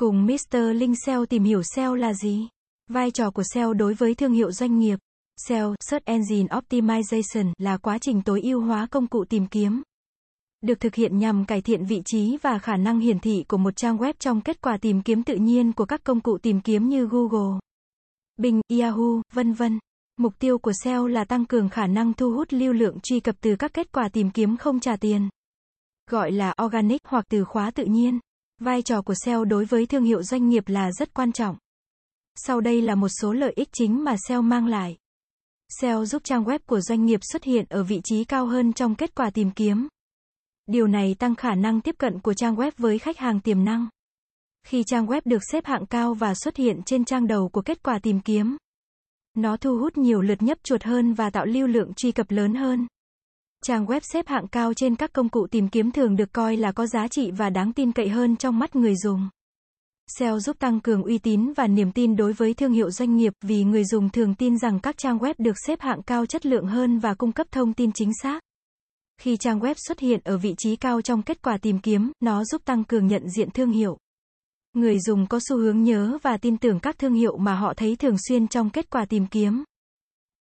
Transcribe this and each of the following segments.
Cùng Mr. Linh SEO tìm hiểu SEO là gì? Vai trò của SEO đối với thương hiệu doanh nghiệp. SEO, Search Engine Optimization, là quá trình tối ưu hóa công cụ tìm kiếm. Được thực hiện nhằm cải thiện vị trí và khả năng hiển thị của một trang web trong kết quả tìm kiếm tự nhiên của các công cụ tìm kiếm như Google, Bing, Yahoo, vân vân. Mục tiêu của SEO là tăng cường khả năng thu hút lưu lượng truy cập từ các kết quả tìm kiếm không trả tiền. Gọi là organic hoặc từ khóa tự nhiên. Vai trò của SEO đối với thương hiệu doanh nghiệp là rất quan trọng. Sau đây là một số lợi ích chính mà SEO mang lại. SEO giúp trang web của doanh nghiệp xuất hiện ở vị trí cao hơn trong kết quả tìm kiếm. Điều này tăng khả năng tiếp cận của trang web với khách hàng tiềm năng. Khi trang web được xếp hạng cao và xuất hiện trên trang đầu của kết quả tìm kiếm, nó thu hút nhiều lượt nhấp chuột hơn và tạo lưu lượng truy cập lớn hơn. Trang web xếp hạng cao trên các công cụ tìm kiếm thường được coi là có giá trị và đáng tin cậy hơn trong mắt người dùng. SEO giúp tăng cường uy tín và niềm tin đối với thương hiệu doanh nghiệp vì người dùng thường tin rằng các trang web được xếp hạng cao chất lượng hơn và cung cấp thông tin chính xác. Khi trang web xuất hiện ở vị trí cao trong kết quả tìm kiếm, nó giúp tăng cường nhận diện thương hiệu. Người dùng có xu hướng nhớ và tin tưởng các thương hiệu mà họ thấy thường xuyên trong kết quả tìm kiếm.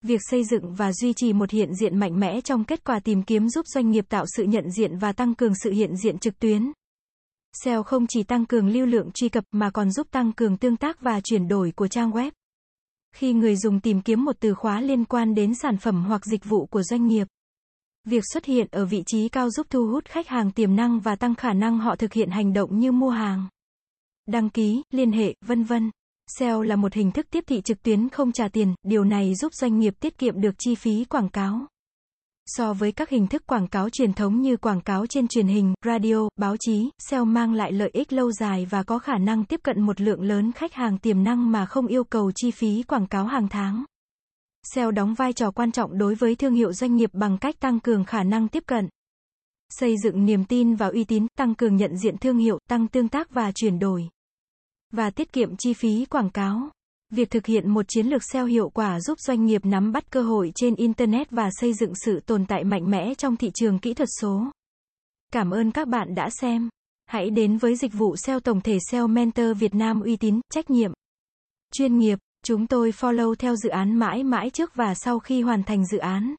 Việc xây dựng và duy trì một hiện diện mạnh mẽ trong kết quả tìm kiếm giúp doanh nghiệp tạo sự nhận diện và tăng cường sự hiện diện trực tuyến. SEO không chỉ tăng cường lưu lượng truy cập mà còn giúp tăng cường tương tác và chuyển đổi của trang web. Khi người dùng tìm kiếm một từ khóa liên quan đến sản phẩm hoặc dịch vụ của doanh nghiệp, việc xuất hiện ở vị trí cao giúp thu hút khách hàng tiềm năng và tăng khả năng họ thực hiện hành động như mua hàng, đăng ký, liên hệ, vân vân. SEO là một hình thức tiếp thị trực tuyến không trả tiền, điều này giúp doanh nghiệp tiết kiệm được chi phí quảng cáo. So với các hình thức quảng cáo truyền thống như quảng cáo trên truyền hình, radio, báo chí, SEO mang lại lợi ích lâu dài và có khả năng tiếp cận một lượng lớn khách hàng tiềm năng mà không yêu cầu chi phí quảng cáo hàng tháng. SEO đóng vai trò quan trọng đối với thương hiệu doanh nghiệp bằng cách tăng cường khả năng tiếp cận, xây dựng niềm tin và uy tín, tăng cường nhận diện thương hiệu, tăng tương tác và chuyển đổi và tiết kiệm chi phí quảng cáo. Việc thực hiện một chiến lược SEO hiệu quả giúp doanh nghiệp nắm bắt cơ hội trên Internet và xây dựng sự tồn tại mạnh mẽ trong thị trường kỹ thuật số. Cảm ơn các bạn đã xem. Hãy đến với dịch vụ SEO tổng thể SEO Mentor Việt Nam uy tín, trách nhiệm, chuyên nghiệp. Chúng tôi follow theo dự án mãi mãi trước và sau khi hoàn thành dự án.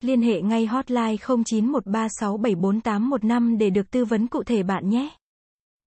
Liên hệ ngay hotline 0913674815 để được tư vấn cụ thể bạn nhé.